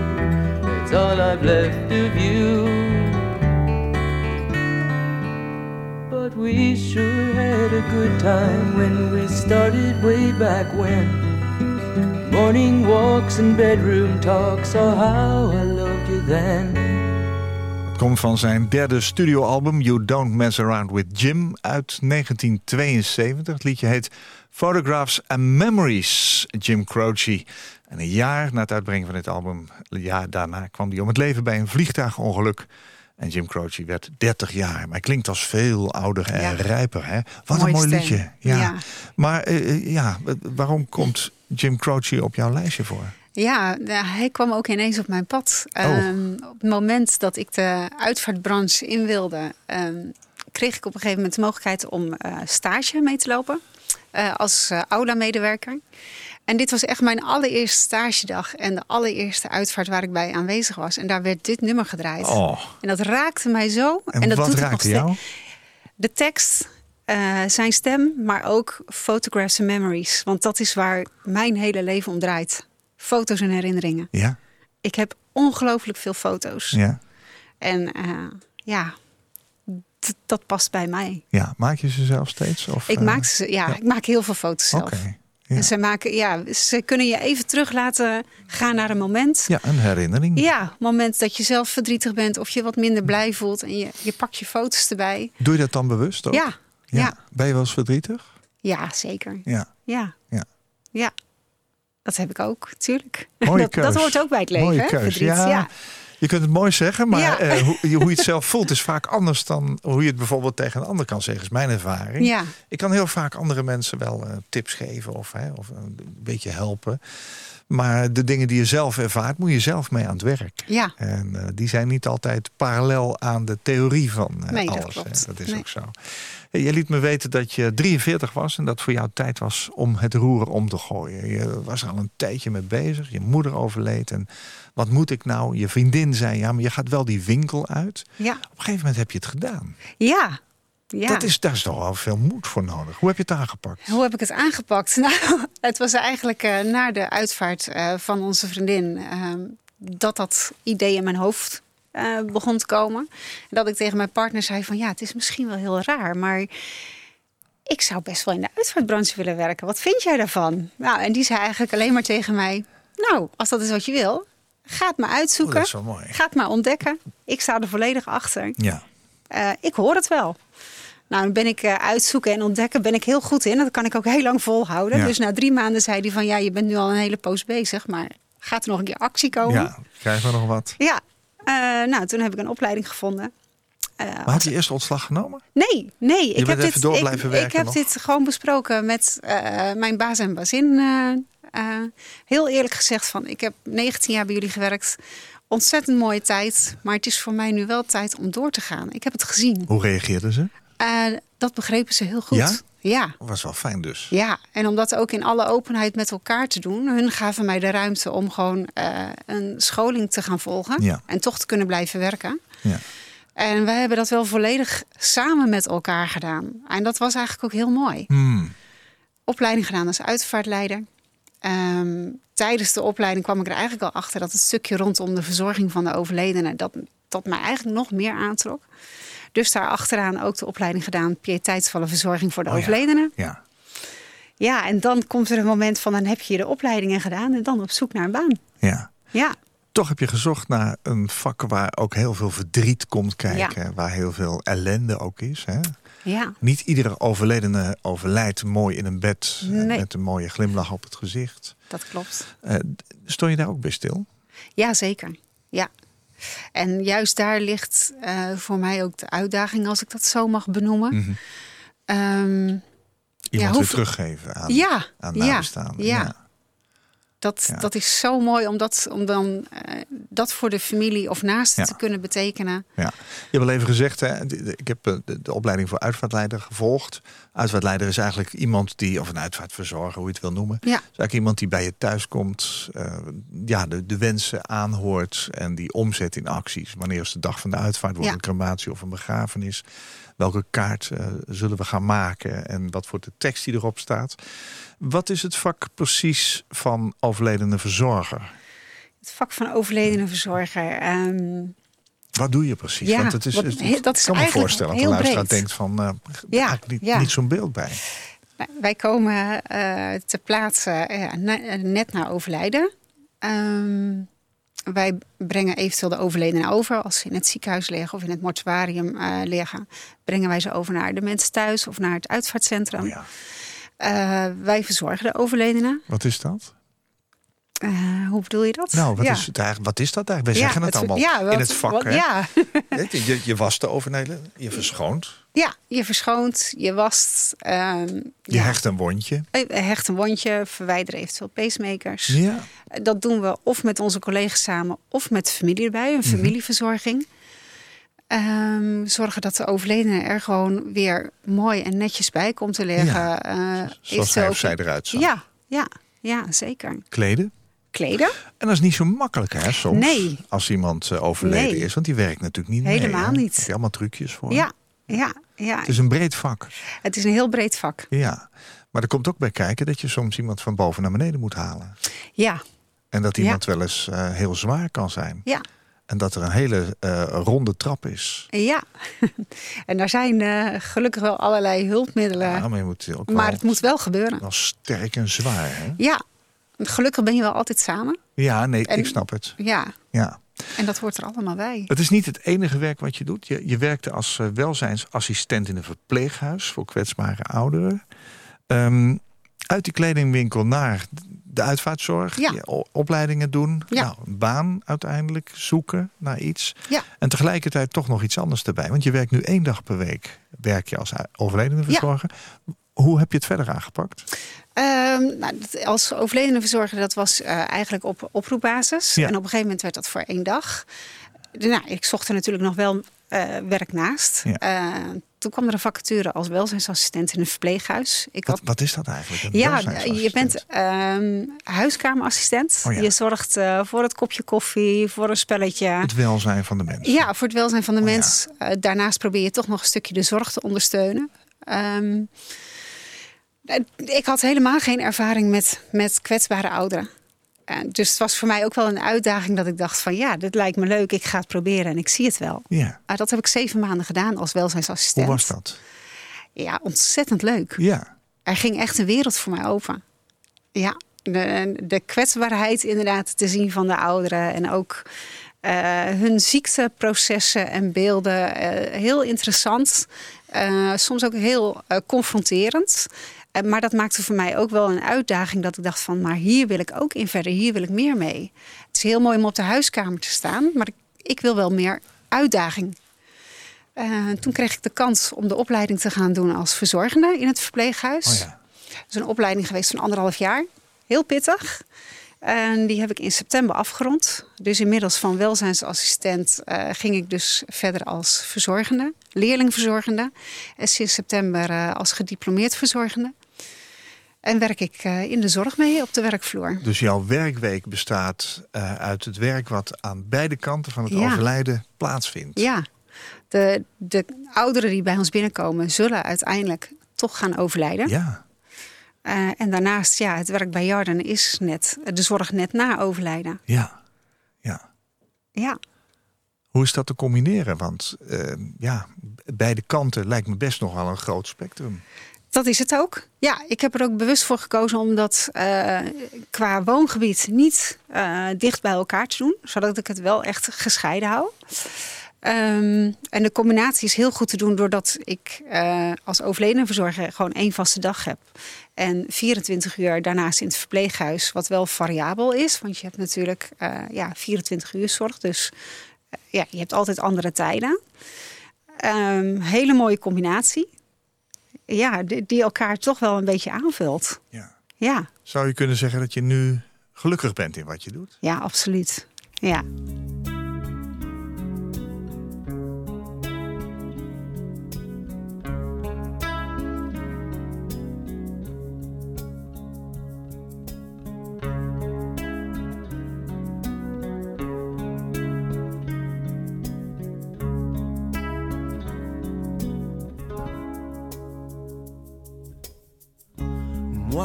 It's all I've left of you. But we sure had a good time when we started way back when. Morning walks and bedroom talks, oh how I loved you then. Komt van zijn derde studioalbum You Don't Mess Around With Jim uit 1972. Het liedje heet Photographs and Memories, Jim Croce. En een jaar na het uitbrengen van dit album, een jaar daarna kwam hij om het leven bij een vliegtuigongeluk. En Jim Croce werd 30 jaar. Maar hij klinkt als veel ouder en Ja. rijper. Hè? Wat een mooi stem. liedje. Ja. Ja. Maar eh, eh, ja, waarom komt Jim Croce op jouw lijstje voor? Ja, hij kwam ook ineens op mijn pad. Oh. Ehm, op het moment dat ik de uitvaartbranche in wilde, ehm, kreeg ik op een gegeven moment de mogelijkheid om eh, stage mee te lopen eh, als eh, aula-medewerker. En dit was echt mijn allereerste stagedag en de allereerste uitvaart waar ik bij aanwezig was. En daar werd dit nummer gedraaid. Oh, En dat raakte mij zo. en, dat wat doet het nog raakte jou? De tekst, zijn stem, maar ook photographs en memories. Want dat is waar mijn hele leven om draait. Foto's en herinneringen. Ja, Ik heb ongelooflijk veel foto's. ja, En eh, ja, dat past bij mij. ja. Maak je ze zelf steeds? Of, Ik eh, maak, ze, ja, ja. ik maak heel veel foto's zelf. Oké. Ja. En ze, maken, ja, ze kunnen je even terug laten gaan naar een moment. ja, een herinnering. Ja, een moment dat je zelf verdrietig bent of je wat minder blij voelt. En je, je pakt je foto's erbij. Doe je dat dan bewust ook? Ja, ja. Ben je wel eens verdrietig? ja, zeker. Ja. Ja. Ja. Ja. Dat heb ik ook, tuurlijk. Mooie dat, dat hoort ook bij het leven. Mooie hè, keus. verdriet. Ja, Ja. Je kunt het mooi zeggen, maar Ja. eh, hoe, je- hoe je het zelf voelt is vaak anders dan hoe je het bijvoorbeeld tegen een ander kan zeggen, is mijn ervaring. Ja. Ik kan heel vaak andere mensen wel eh, tips geven of, hè, of een beetje helpen. Maar de dingen die je zelf ervaart, moet je zelf mee aan het werk. Ja. En eh, die zijn niet altijd parallel aan de theorie van eh, Nee, dat alles. klopt. hè. Dat is Nee. ook zo. Je liet me weten dat je 43 was en dat voor jou tijd was om het roer om te gooien. Je was er al een tijdje mee bezig. Je moeder overleed. En wat moet ik nou? Je vriendin zei, ja, maar je gaat wel die winkel uit. Ja. Op een gegeven moment heb je het gedaan. Ja. Ja. Dat is, daar is toch wel veel moed voor nodig. Hoe heb je het aangepakt? Hoe heb ik het aangepakt? Nou, het was eigenlijk eh, na de uitvaart eh, van onze vriendin eh, dat dat idee in mijn hoofd eh, begon te komen. En dat ik tegen mijn partner zei van ja, het is misschien wel heel raar, maar ik zou best wel in de uitvaartbranche willen werken. Wat vind jij daarvan? Nou, en die zei eigenlijk alleen maar tegen mij, nou, als dat is wat je wil, ga het maar Oh, uitzoeken. dat is wel mooi. Ga het maar ontdekken. Ik sta er volledig achter. Ja. Ik hoor het wel. Nou, dan ben ik eh, uitzoeken en ontdekken ben ik heel goed in. Dat kan ik ook heel lang volhouden. Ja. Dus na drie maanden zei hij van... ja, je bent nu al een hele poos bezig... maar gaat er nog een keer actie komen? ja, krijgen we nog wat. Ja. Eh, nou, toen heb ik een opleiding gevonden. Eh, Maar had je eerst ontslag genomen? nee, nee. ik bent heb even dit, door ik, blijven ik werken heb nog? dit gewoon besproken met mijn baas en bazin. heel eerlijk gezegd van... ik heb 19 jaar bij jullie gewerkt... Ontzettend mooie tijd, maar het is voor mij nu wel tijd om door te gaan. Ik heb het gezien. Hoe reageerden ze? Eh, dat begrepen ze heel goed. Ja? Ja. Was wel fijn dus. Ja, en om dat ook in alle openheid met elkaar te doen. Hun gaven mij de ruimte om gewoon eh, een scholing te gaan volgen. Ja. En toch te kunnen blijven werken. Ja. En wij hebben dat wel volledig samen met elkaar gedaan. En dat was eigenlijk ook heel mooi. Hmm. Opleiding gedaan als uitvaartleider. Ehm, tijdens de opleiding kwam ik er eigenlijk al achter dat het stukje rondom de verzorging van de overledene, dat, dat mij eigenlijk nog meer aantrok. Dus daar achteraan ook de opleiding gedaan, pieteitsvolle verzorging voor de Oh ja. overledene. Ja. Ja, en dan komt er een moment van dan heb je de opleidingen gedaan en dan op zoek naar een baan. ja. Ja, Toch heb je gezocht naar een vak waar ook heel veel verdriet komt kijken. Waar heel veel ellende ook is. Hè? ja, Niet iedere overledene overlijdt mooi in een bed. eh, Nee. Met een mooie glimlach op het gezicht. dat klopt. Eh, stond je daar ook bij stil? Ja, zeker. Ja. En juist daar ligt eh, voor mij ook de uitdaging, als ik dat zo mag benoemen. Mhm. Ehm, Iemand hoe- weer teruggeven aan, ja, aan ja, nabestaanden. ja. Dat, Ja. dat is zo mooi om, dat, om dan eh, dat voor de familie of naasten Ja. te kunnen betekenen. Ja. Je hebt al even gezegd, hè, ik heb eh, de, de opleiding voor uitvaartleider gevolgd. Uitvaartleider is eigenlijk iemand die, of een uitvaartverzorger, hoe je het wil noemen. Ja, is eigenlijk iemand die bij je thuis komt, eh, ja, de, de wensen aanhoort en die omzet in acties. Wanneer is de dag van de uitvaart? Wordt een crematie of een begrafenis? Welke kaart eh, zullen we gaan maken en wat wordt de tekst die erop staat? Wat is het vak precies van overledene verzorger? het vak van overledene verzorger. ehm, Wat doe je precies? Ja, Want het is, wat- het- he- dat is ik kan me voorstellen dat de luisteraar breed. denkt van, eh Ja, niet, ja. niet zo'n beeld bij. nou, wij komen eh te plaatsen na- net na overlijden. Ehm, wij brengen eventueel de overledene over. Als ze in het ziekenhuis liggen of in het mortuarium eh, liggen, brengen wij ze over naar de mensen thuis of naar het uitvaartcentrum. Oh ja. Eh, wij verzorgen de overledene. Wat is dat? Eh, hoe bedoel je dat? Nou, wat, Ja. is, het wat is dat eigenlijk? Wij Ja, zeggen het, allemaal ja, wat- in het vak. wat- hè? ja. Je, je, wast de overledene, je verschoont, ja, je verschoont, je wast, ehm, je hecht een wondje. eh, hecht een wondje, verwijder eventueel pacemakers. Ja. Eh, Dat doen we of met onze collega's samen of met de familie erbij, een familieverzorging. Ehm, zorgen dat de overledene er gewoon weer mooi en netjes bij komt te liggen. Ja, Eh, Zoals hij ook- zij eruit zag. Ja, ja, Ja, zeker. Kleden? Kleden? En dat is niet zo makkelijk, hè, soms? Nee. Als iemand uh, overleden Nee. is, want die werkt natuurlijk niet Helemaal mee, hè? niet. Heb je allemaal trucjes voor? Ja, ja, ja. Het is een breed vak. Het is een heel breed vak. Ja. Maar er komt ook bij kijken dat je soms iemand van boven naar beneden moet halen. Ja, En dat iemand wel eens eh, heel zwaar kan zijn. ja, En dat er een hele eh, ronde trap is. ja. en daar zijn eh, gelukkig wel allerlei hulpmiddelen. Ja, maar je moet ook maar het moet wel gebeuren. wel sterk en zwaar. Hè? Ja, gelukkig ben je wel altijd samen. Ja, nee, En- ik snap het. Ja, Ja. en dat hoort er allemaal bij. Het is niet het enige werk wat je doet. Je, je werkte als eh, welzijnsassistent in een verpleeghuis voor kwetsbare ouderen. Ehm, uit die kledingwinkel naar de uitvaartzorg, Ja. opleidingen doen, Ja. nou, een baan uiteindelijk zoeken naar iets. Ja. En tegelijkertijd toch nog iets anders erbij. Want je werkt nu één dag per week werk je als overledenenverzorger. Hoe heb je het verder aangepakt? Ehm, nou, als overledenenverzorger, dat was eh, eigenlijk op oproepbasis. Ja. En op een gegeven moment werd dat voor één dag. Nou, ik zocht er natuurlijk nog wel eh, werk naast. Ja. Eh, toen kwam er een vacature als welzijnsassistent in een verpleeghuis. Ik Wat, had wat is dat eigenlijk? Een Ja, welzijnsassistent? je bent ehm, huiskamerassistent. Oh ja. Je zorgt eh, voor het kopje koffie, voor een spelletje. het welzijn van de mensen. Ja, voor het welzijn van de Oh ja. mens. Daarnaast probeer je toch nog een stukje de zorg te ondersteunen. Ehm, eh, ik had helemaal geen ervaring met, met kwetsbare ouderen. Eh, dus het was voor mij ook wel een uitdaging dat ik dacht van ja, dit lijkt me leuk, ik ga het proberen en ik zie het wel. Ja. Dat heb ik zeven maanden gedaan als welzijnsassistent. Hoe was dat? Ja, ontzettend leuk. Ja. Er ging echt een wereld voor mij open. Ja, de, de kwetsbaarheid inderdaad te zien van de ouderen. En ook eh, hun ziekteprocessen en beelden. eh, heel interessant. Eh, soms ook heel eh, confronterend. Eh, maar dat maakte voor mij ook wel een uitdaging. Dat ik dacht van, maar hier wil ik ook in verder. Hier wil ik meer mee. Het is heel mooi om op de huiskamer te staan. Maar ik, ik wil wel meer uitdaging. Eh, toen kreeg ik de kans om de opleiding te gaan doen als verzorgende in het verpleeghuis. Oh ja. Dat is een opleiding geweest van anderhalf jaar. Heel pittig. En die heb ik in september afgerond. Dus inmiddels van welzijnsassistent eh, ging ik dus verder als verzorgende, leerlingverzorgende. En sinds september als gediplomeerd verzorgende. En werk ik eh, in de zorg mee op de werkvloer. Dus jouw werkweek bestaat eh, uit het werk wat aan beide kanten van het Ja. overlijden plaatsvindt. Ja, de, de ouderen die bij ons binnenkomen zullen uiteindelijk toch gaan overlijden. Ja. Eh, en daarnaast, ja, het werk bij Jarden is net de zorg net na overlijden. Ja. ja. Ja, Hoe is dat te combineren? Want ja, beide kanten lijkt me best nogal een groot spectrum. Dat is het ook. Ja, ik heb er ook bewust voor gekozen om dat eh, qua woongebied niet eh, dicht bij elkaar te doen, zodat ik het wel echt gescheiden hou. Ehm, en de combinatie is heel goed te doen doordat ik eh, als overledenenverzorger gewoon één vaste dag heb. En 24 uur daarnaast in het verpleeghuis, wat wel variabel is. Want je hebt natuurlijk ja, 24 uur zorg. Dus ja, je hebt altijd andere tijden. Ehm, hele mooie combinatie. Ja, die, die elkaar toch wel een beetje aanvult. Ja. Ja, Zou je kunnen zeggen dat je nu gelukkig bent in wat je doet? ja, absoluut. Ja.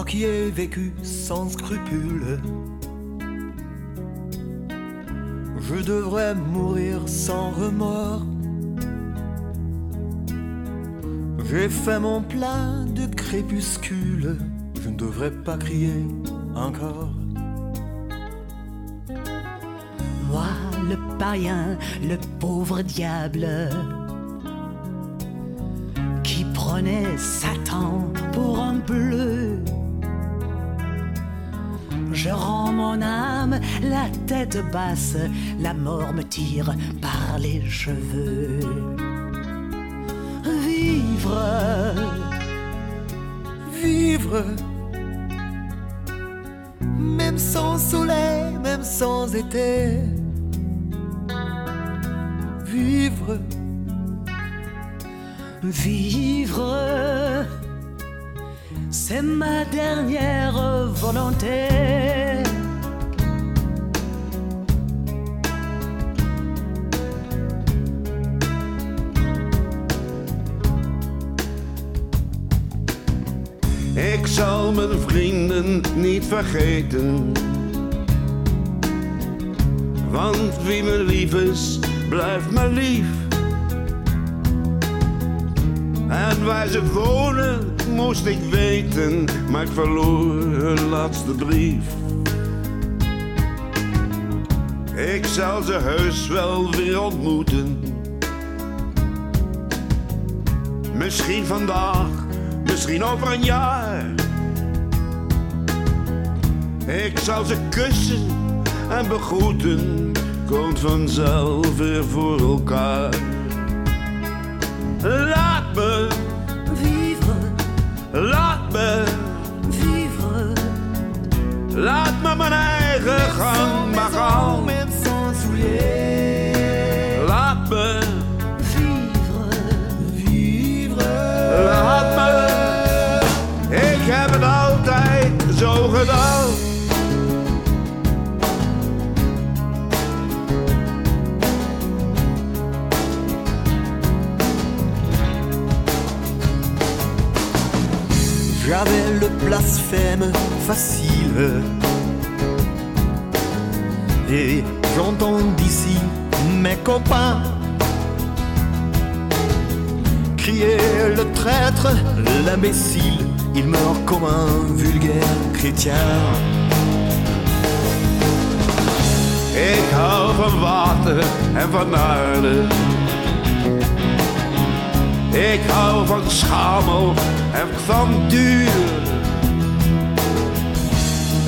Qui ai vécu sans scrupule, je devrais mourir sans remords. J'ai fait mon plein de crépuscule, je ne devrais pas crier encore. Moi, le païen, le pauvre diable, qui prenait Satan pour un bleu. Je rends mon âme la tête basse, la mort me tire par les cheveux. Vivre, Vivre, même sans soleil, même sans été. Vivre, vivre, c'est ma dernière volonté. Ik zal mijn vrienden niet vergeten. Want wie me lief is, blijft me lief. En waar ze wonen, moest ik weten, maar ik verloor hun laatste brief. Ik zal ze heus wel weer ontmoeten. Misschien vandaag, misschien over een jaar. Ik zal ze kussen en begroeten, komt vanzelf weer voor elkaar. Laat me Laat me, vivre, laat me mijn blasphème facile. Et j'entends d'ici mes copains crier le traître, l'imbécile. Il meurt comme un vulgaire chrétien. Ik hou van water en van aarde. Ik hou van schamel en van duur.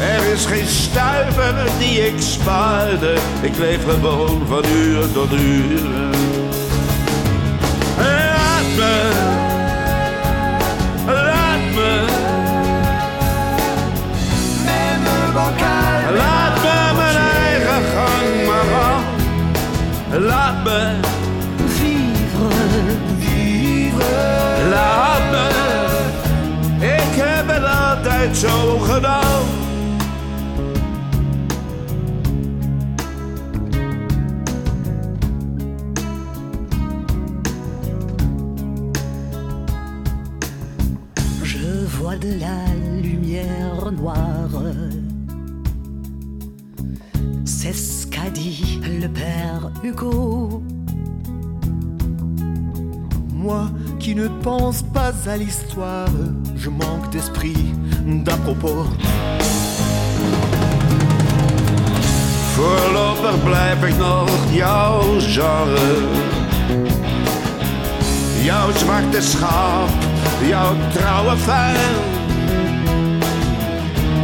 Er is geen stuiver die ik spaarde. Ik leef gewoon van uur tot uur. Laat me, laat me. Laat me mijn eigen gang maar. Laat me Laat me, ik heb het altijd zo gedaan. Père Hugo. Moi qui ne pense pas à l'histoire, je manque d'esprit, d'à propos. Voorlopig blijf ik nog jouw genre. Jouw zwarte schaap, jouw trouwe fan.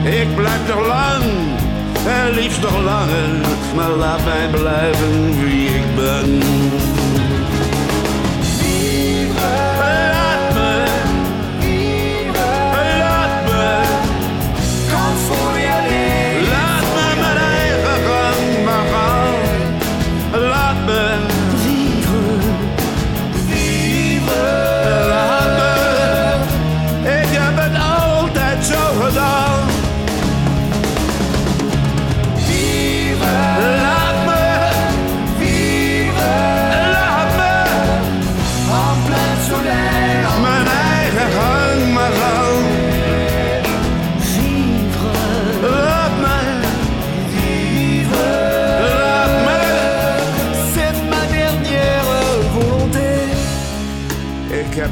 Ik blijf nog lang, en liefst nog langer, maar laat mij blijven wie ik ben.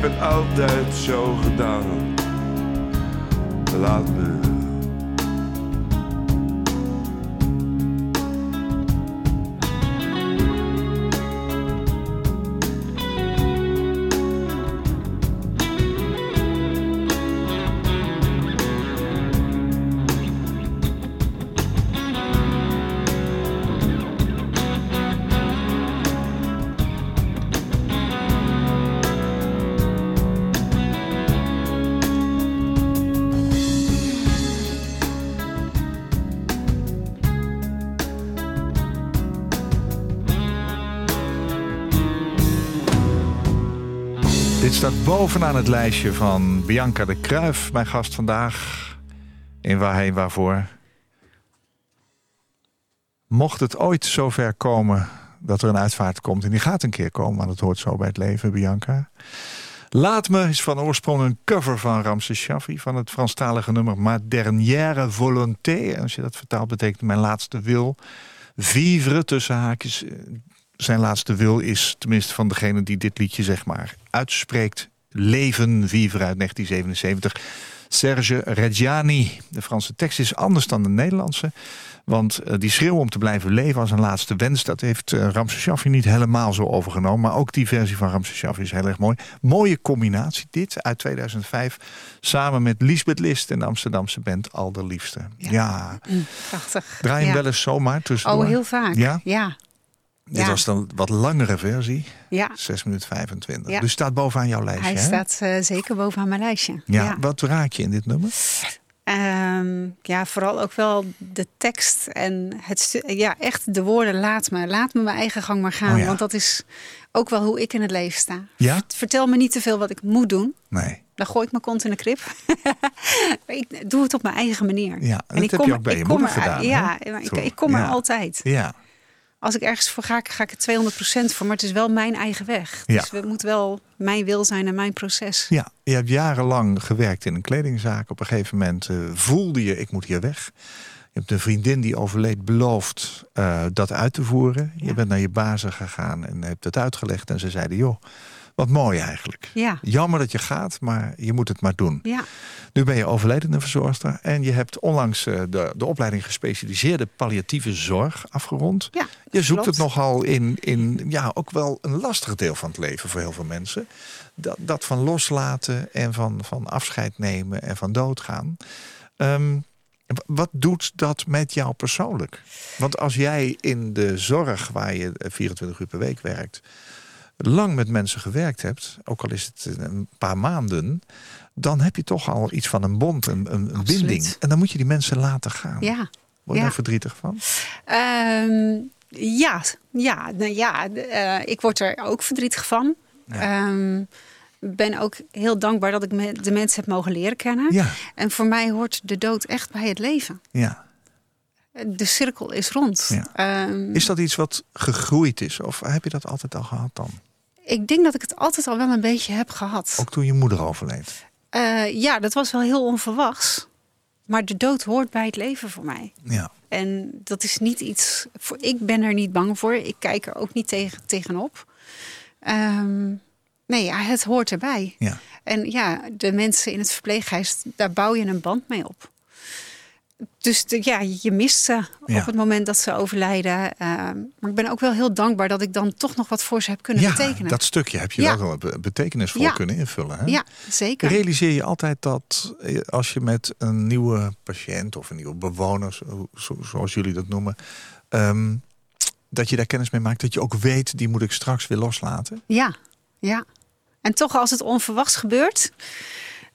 Heb het altijd zo gedaan. Laat me. Bovenaan het lijstje van Bianca de Kruif, mijn gast vandaag. In Waarheen Waarvoor. Mocht het ooit zover komen dat er een uitvaart komt... en die gaat een keer komen, want het hoort zo bij het leven, Bianca... Laat me is van oorsprong een cover van Ramses Shaffi... van het Franstalige nummer Ma dernière volonté. Als je dat vertaalt betekent mijn laatste wil. Vivre tussen haakjes. Zijn laatste wil is, tenminste van degene die dit liedje zeg maar uitspreekt... Leven, Vivre uit 1977. Serge Reggiani. De Franse tekst is anders dan de Nederlandse... Want eh, die schreeuw om te blijven leven als een laatste wens... dat heeft uh, Ramses Shaffi niet helemaal zo overgenomen. Maar ook die versie van Ramses Shaffi is heel erg mooi. Mooie combinatie dit uit 2005. Samen met Lisbeth List en de Amsterdamse band Alderliefste. Ja, ja. Mm, prachtig. Draai hem Ja. wel eens zomaar tussendoor? Oh, heel vaak. Ja? Ja. Dit was dan wat langere versie. Ja. 6 minuten 25. Ja. Dus staat bovenaan jouw lijstje, Hij hè? staat eh, zeker bovenaan mijn lijstje. Ja, wat raak je in dit nummer? Ehm, ja, vooral ook wel de tekst en het ja, echt de woorden laat me. Laat me mijn eigen gang maar gaan. Oh ja. Want dat is ook wel hoe ik in het leven sta. Ja? Vertel me niet te veel wat ik moet doen. Nee. Dan gooi ik mijn kont in de krip. ik doe het op mijn eigen manier. Ja, dat ik heb je ook bij je kom moeder er- gedaan, Ja, ik, ik kom er altijd. Ja. Als ik ergens voor ga, ga ik er 200% voor. Maar het is wel mijn eigen weg. Ja. Dus het moet wel mijn wil zijn en mijn proces. Ja, je hebt jarenlang gewerkt in een kledingzaak. Op een gegeven moment eh, voelde je, ik moet hier weg. Je hebt een vriendin die overleed beloofd eh, dat uit te voeren. Je bent naar je bazen gegaan en hebt het uitgelegd. En ze zeiden, joh, wat mooi eigenlijk. Ja. Jammer dat je gaat, maar je moet het maar doen. Ja. Nu ben je overledene verzorgster. En je hebt onlangs eh, de, de opleiding gespecialiseerde palliatieve zorg afgerond. Ja, Je zoekt klopt. het nogal in, in ja, ook wel een lastig deel van het leven voor heel veel mensen. Dat, dat van loslaten en van, van afscheid nemen en van doodgaan. Ehm, wat doet dat met jou persoonlijk? Want als jij in de zorg, waar je eh, 24 uur per week werkt, lang met mensen gewerkt hebt, ook al is het een paar maanden, dan heb je toch al iets van een bond, een, een, binding. En dan moet je die mensen laten gaan. Ja. Word je ja. daar verdrietig van? Ehm, ja, ja, nou ja eh, ik word er ook verdrietig van. Ehm, ben ook heel dankbaar dat ik me- de mensen heb mogen leren kennen. Ja, En voor mij hoort de dood echt bij het leven. ja. De cirkel is rond. Ja. Ehm, Is dat iets wat gegroeid is? Of heb je dat altijd al gehad dan? Ik denk dat ik het altijd al wel een beetje heb gehad. Ook toen je moeder overleed? Eh, ja, dat was wel heel onverwachts. Maar de dood hoort bij het leven voor mij. Ja. En dat is niet iets. Voor, ik ben er niet bang voor. Ik kijk er ook niet tegen, tegenop. Ehm, nee, ja, het hoort erbij. ja. En ja, de mensen in het verpleeghuis, daar bouw je een band mee op. Dus de, ja, je mist ze Ja. op het moment dat ze overlijden. Ehm, maar ik ben ook wel heel dankbaar dat ik dan toch nog wat voor ze heb kunnen ja, betekenen. dat stukje heb je Ja. wel be- betekenisvol Ja. kunnen invullen. Hè? Ja, zeker. Realiseer je altijd dat eh, als je met een nieuwe patiënt of een nieuwe bewoner, zo- zo- zoals jullie dat noemen, ehm, dat je daar kennis mee maakt, dat je ook weet, die moet ik straks weer loslaten? Ja, ja. En toch als het onverwachts gebeurt,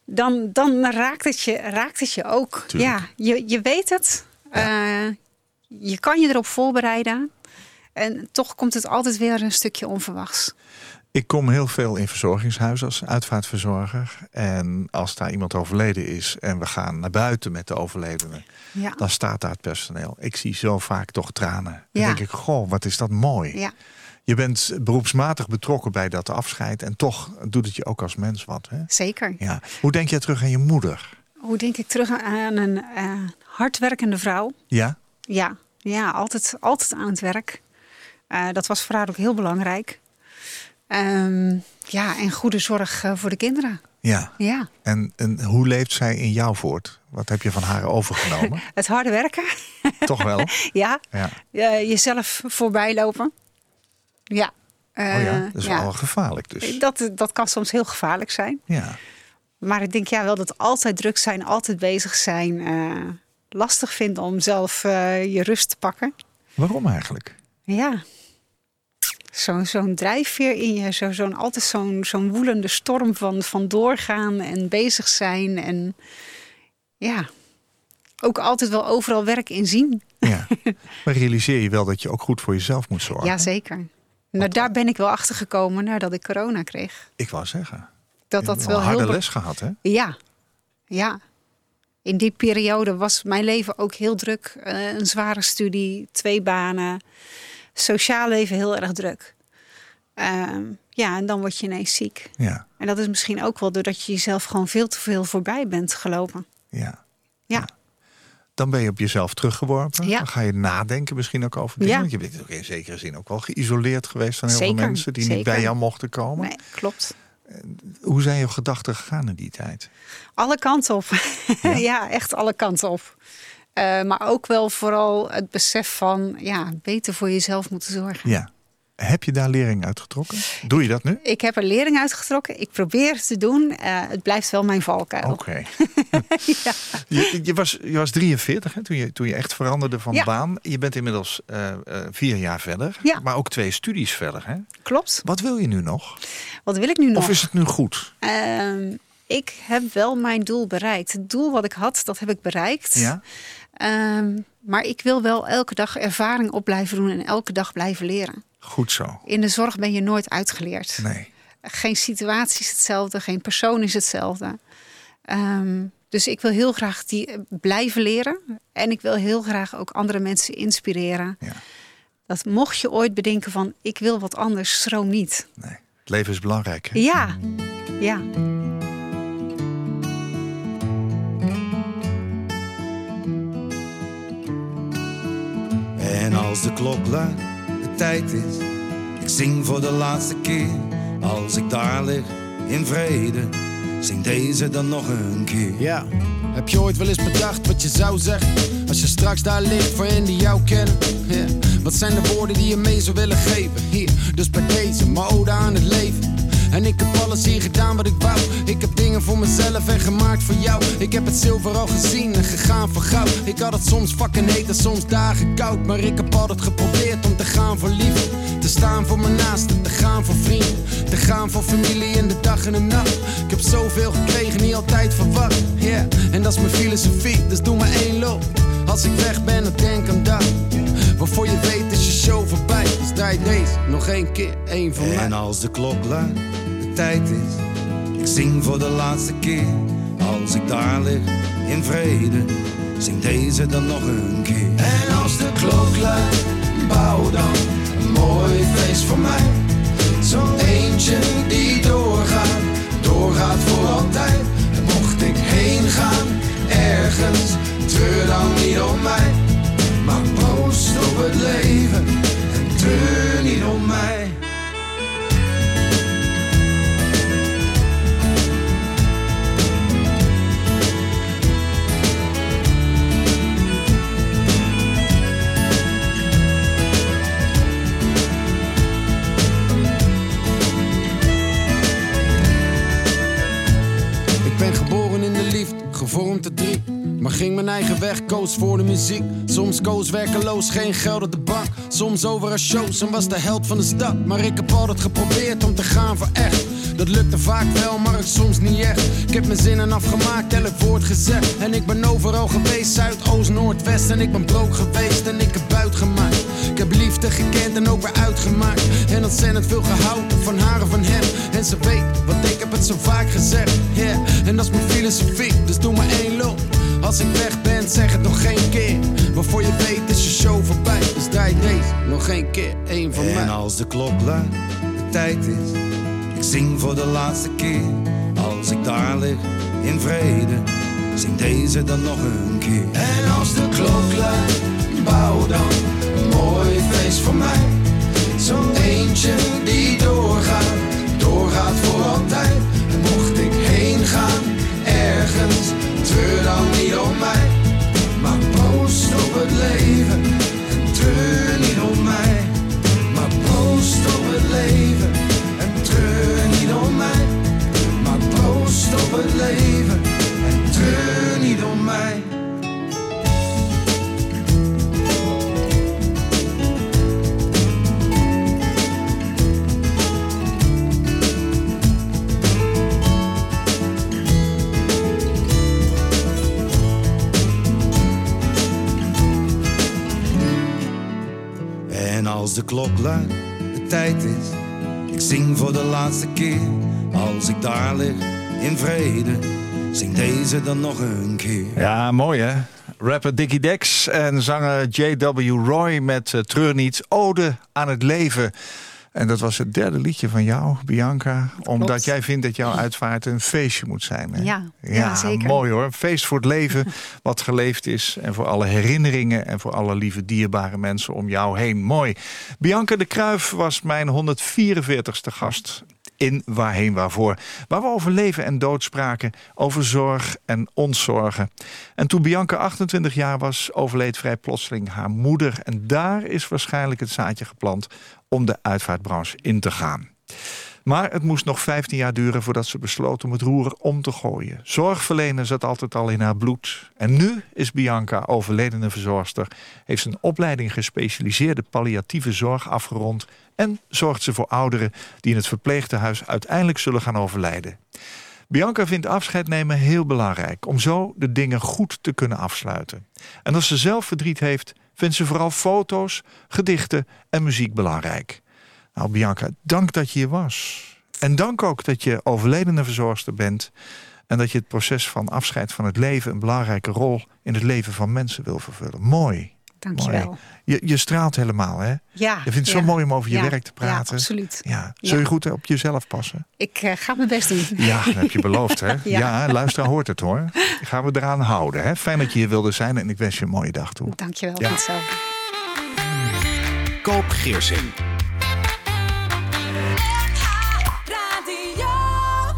dan, dan raakt, het je, raakt het je ook. Tuurlijk. Ja, je, je weet het. Eh, je kan je erop voorbereiden. En toch komt het altijd weer een stukje onverwachts. Ik kom heel veel in verzorgingshuizen als uitvaartverzorger. En als daar iemand overleden is en we gaan naar buiten met de overledene, Ja, dan staat daar het personeel. Ik zie zo vaak toch tranen. Dan denk ik, goh, wat is dat mooi. ja. Je bent beroepsmatig betrokken bij dat afscheid. En toch doet het je ook als mens wat. Hè? zeker. Ja. Hoe denk jij terug aan je moeder? Hoe denk ik terug aan een eh, hardwerkende vrouw? Ja? Ja, ja altijd, altijd aan het werk. Eh, dat was voor haar ook heel belangrijk. Ehm, ja, en goede zorg eh, voor de kinderen. Ja. Ja, En, en hoe leeft zij in jou voort? Wat heb je van haar overgenomen? het harde werken. toch wel? Ja, Ja. jezelf voorbij lopen. Ja. Oh eh, ja, dat is ja. wel gevaarlijk dus. Dat, dat kan soms heel gevaarlijk zijn. Ja. Maar ik denk ja wel dat altijd druk zijn, altijd bezig zijn. eh, lastig vindt om zelf eh, je rust te pakken. Waarom eigenlijk? Ja. Zo- Zo'n drijfveer in je, zo, zo'n, altijd zo'n, zo'n woelende storm van, van doorgaan en bezig zijn. En ja, ook altijd wel overal werk in zien. Ja. Maar realiseer je wel dat je ook goed voor jezelf moet zorgen? Ja, zeker. Nou, daar ben ik wel achter gekomen nadat ik corona kreeg. Ik wou zeggen. dat dat Wel een harde heel... les gehad, hè? Ja, ja. In die periode was mijn leven ook heel druk. Eh, een zware studie, twee banen. Sociaal leven heel erg druk. Ehm, ja, en dan word je ineens ziek. Ja, En dat is misschien ook wel doordat je jezelf gewoon veel te veel voorbij bent gelopen. ja. Ja, Dan ben je op jezelf teruggeworpen. Ja. Dan ga je nadenken misschien ook over dingen. Ja. Want je bent ook in zekere zin ook wel geïsoleerd geweest van heel Zeker, veel mensen die niet bij jou mochten komen. nee, klopt. Hoe zijn je gedachten gegaan in die tijd? Alle kanten op. Ja, echt alle kanten op. Eh, maar ook wel vooral het besef van ja, beter voor jezelf moeten zorgen. Ja. Heb je daar lering uit getrokken? Doe je dat nu? Ik heb er lering uitgetrokken. Ik probeer het te doen. Eh, het blijft wel mijn valkuil. Oké. je, je, was, je was 43 hè, toen, je, toen je echt veranderde van Ja. baan. Je bent inmiddels eh, eh, vier jaar verder. Ja. Maar ook twee studies verder. Hè? Klopt. Wat wil je nu nog? Wat wil ik nu nog? Of is het nu goed? Ehm, ik heb wel mijn doel bereikt. Het doel wat ik had, dat heb ik bereikt. Ja? Ehm, maar ik wil wel elke dag ervaring op blijven doen en elke dag blijven leren. Goed zo. In de zorg ben je nooit uitgeleerd. Nee. Geen situatie is hetzelfde, geen persoon is hetzelfde. Ehm, dus ik wil heel graag die eh, blijven leren. En ik wil heel graag ook andere mensen inspireren. Ja. Dat mocht je ooit bedenken van ik wil wat anders, stroom niet. nee. Het leven is belangrijk. Hè? Ja, ja. En als de klok luidt, tijd is, ik zing voor de laatste keer. Als ik daar lig in vrede, zing deze dan nog een keer. Ja, heb je ooit wel eens bedacht wat je zou zeggen? Als je straks daar ligt voor hen die jou kennen. Wat zijn de woorden die je mee zou willen geven? Hier, dus bij deze, ode aan het leven. En ik heb alles hier gedaan wat ik wou. Ik heb dingen voor mezelf en gemaakt voor jou. Ik heb het zilver al gezien en gegaan voor goud. Ik had het soms fucking heet en soms dagen koud. Maar ik heb altijd geprobeerd om te gaan voor liefde. Te staan voor mijn naasten, te gaan voor vrienden. Te gaan voor familie in de dag en de nacht. Ik heb zoveel gekregen, niet altijd verwacht. Yeah. En dat is mijn filosofie, dus doe maar één loop. Als ik weg ben, dan denk aan dat. Waarvoor je weet is je show voorbij. Dus draai deze nog één keer, één van mij. En als de klok luidt, ik zing voor de laatste keer. Als ik daar lig in vrede, zing deze dan nog een keer. En als de klok luidt, bouw dan een mooi feest voor mij. Zo'n eentje die doorgaat, doorgaat voor altijd. En mocht ik heen gaan, ergens, treur dan niet om mij. Maar proost op het leven en treur niet om mij. Maar ging mijn eigen weg, koos voor de muziek. Soms koos werkeloos, geen geld op de bank. Soms over een shows en was de held van de stad. Maar ik heb altijd geprobeerd om te gaan voor echt. Dat lukte vaak wel, maar het soms niet echt. Ik heb mijn zinnen afgemaakt, elk woord gezegd. En ik ben overal geweest, Zuid, Oost, Noord, West. En ik ben brood geweest en ik heb buit gemaakt. Ik heb liefde gekend en ook weer uitgemaakt. En ontzettend veel gehouden van haar en van hem. En ze weet, want ik heb het zo vaak gezegd. Yeah. En dat is mijn filosofie, dus doe maar één loop. Als ik weg ben, zeg het nog geen keer. Waarvoor je weet is je show voorbij. Dus draai deze nog één keer, één van mij. En als de klok luidt, de tijd is, ik zing voor de laatste keer. Als ik daar lig in vrede, zing deze dan nog een keer. En als de klok luidt, bouw dan een mooi feest voor mij. Zo'n eentje die doorgaat, doorgaat voor altijd. En mocht ik heen gaan, ergens, treur dan niet het leven En als de klok luidt, de tijd is, ik zing voor de laatste keer. Als ik daar lig in vrede, zing deze dan nog een keer. Ja, mooi hè? Rapper Dickie Dex en zanger J.W. Roy met uh, Treur niet, Ode aan het leven. En dat was het derde liedje van jou, Bianca. Omdat jij vindt dat jouw uitvaart een feestje moet zijn. Hè? Ja, ja, zeker. Mooi hoor. Een feest voor het leven wat geleefd is. En voor alle herinneringen en voor alle lieve dierbare mensen om jou heen. Mooi. Bianca de Kruif was mijn 144ste gast in Waarheen Waarvoor. Waar we over leven en dood spraken, over zorg en ontzorgen. En toen Bianca 28 jaar was, overleed vrij plotseling haar moeder. En daar is waarschijnlijk het zaadje geplant om de uitvaartbranche in te gaan. Maar het moest nog 15 jaar duren voordat ze besloot om het roer om te gooien. Zorgverlenen zat altijd al in haar bloed. En nu is Bianca overledene verzorgster, heeft een opleiding gespecialiseerde palliatieve zorg afgerond en zorgt ze voor ouderen die in het verpleegtehuis uiteindelijk zullen gaan overlijden. Bianca vindt afscheid nemen heel belangrijk om zo de dingen goed te kunnen afsluiten. En als ze zelf verdriet heeft, vindt ze vooral foto's, gedichten en muziek belangrijk. Nou, Bianca, dank dat je hier was. En dank ook dat je overledene verzorgster bent. En dat je het proces van afscheid van het leven een belangrijke rol in het leven van mensen wil vervullen. Mooi. Dankjewel. Je, je straalt helemaal, hè? Ja. Je vindt het zo mooi om over je werk te praten. Ja, absoluut. Ja. Zul je goed op jezelf passen? Ik uh, ga mijn best doen. Ja, dat heb je beloofd, hè? ja. luisteraar hoort het, hoor. Gaan we eraan houden, hè? Fijn dat je hier wilde zijn en ik wens je een mooie dag toe. Dankjewel, ja. hetzelfde. Koop Geersing.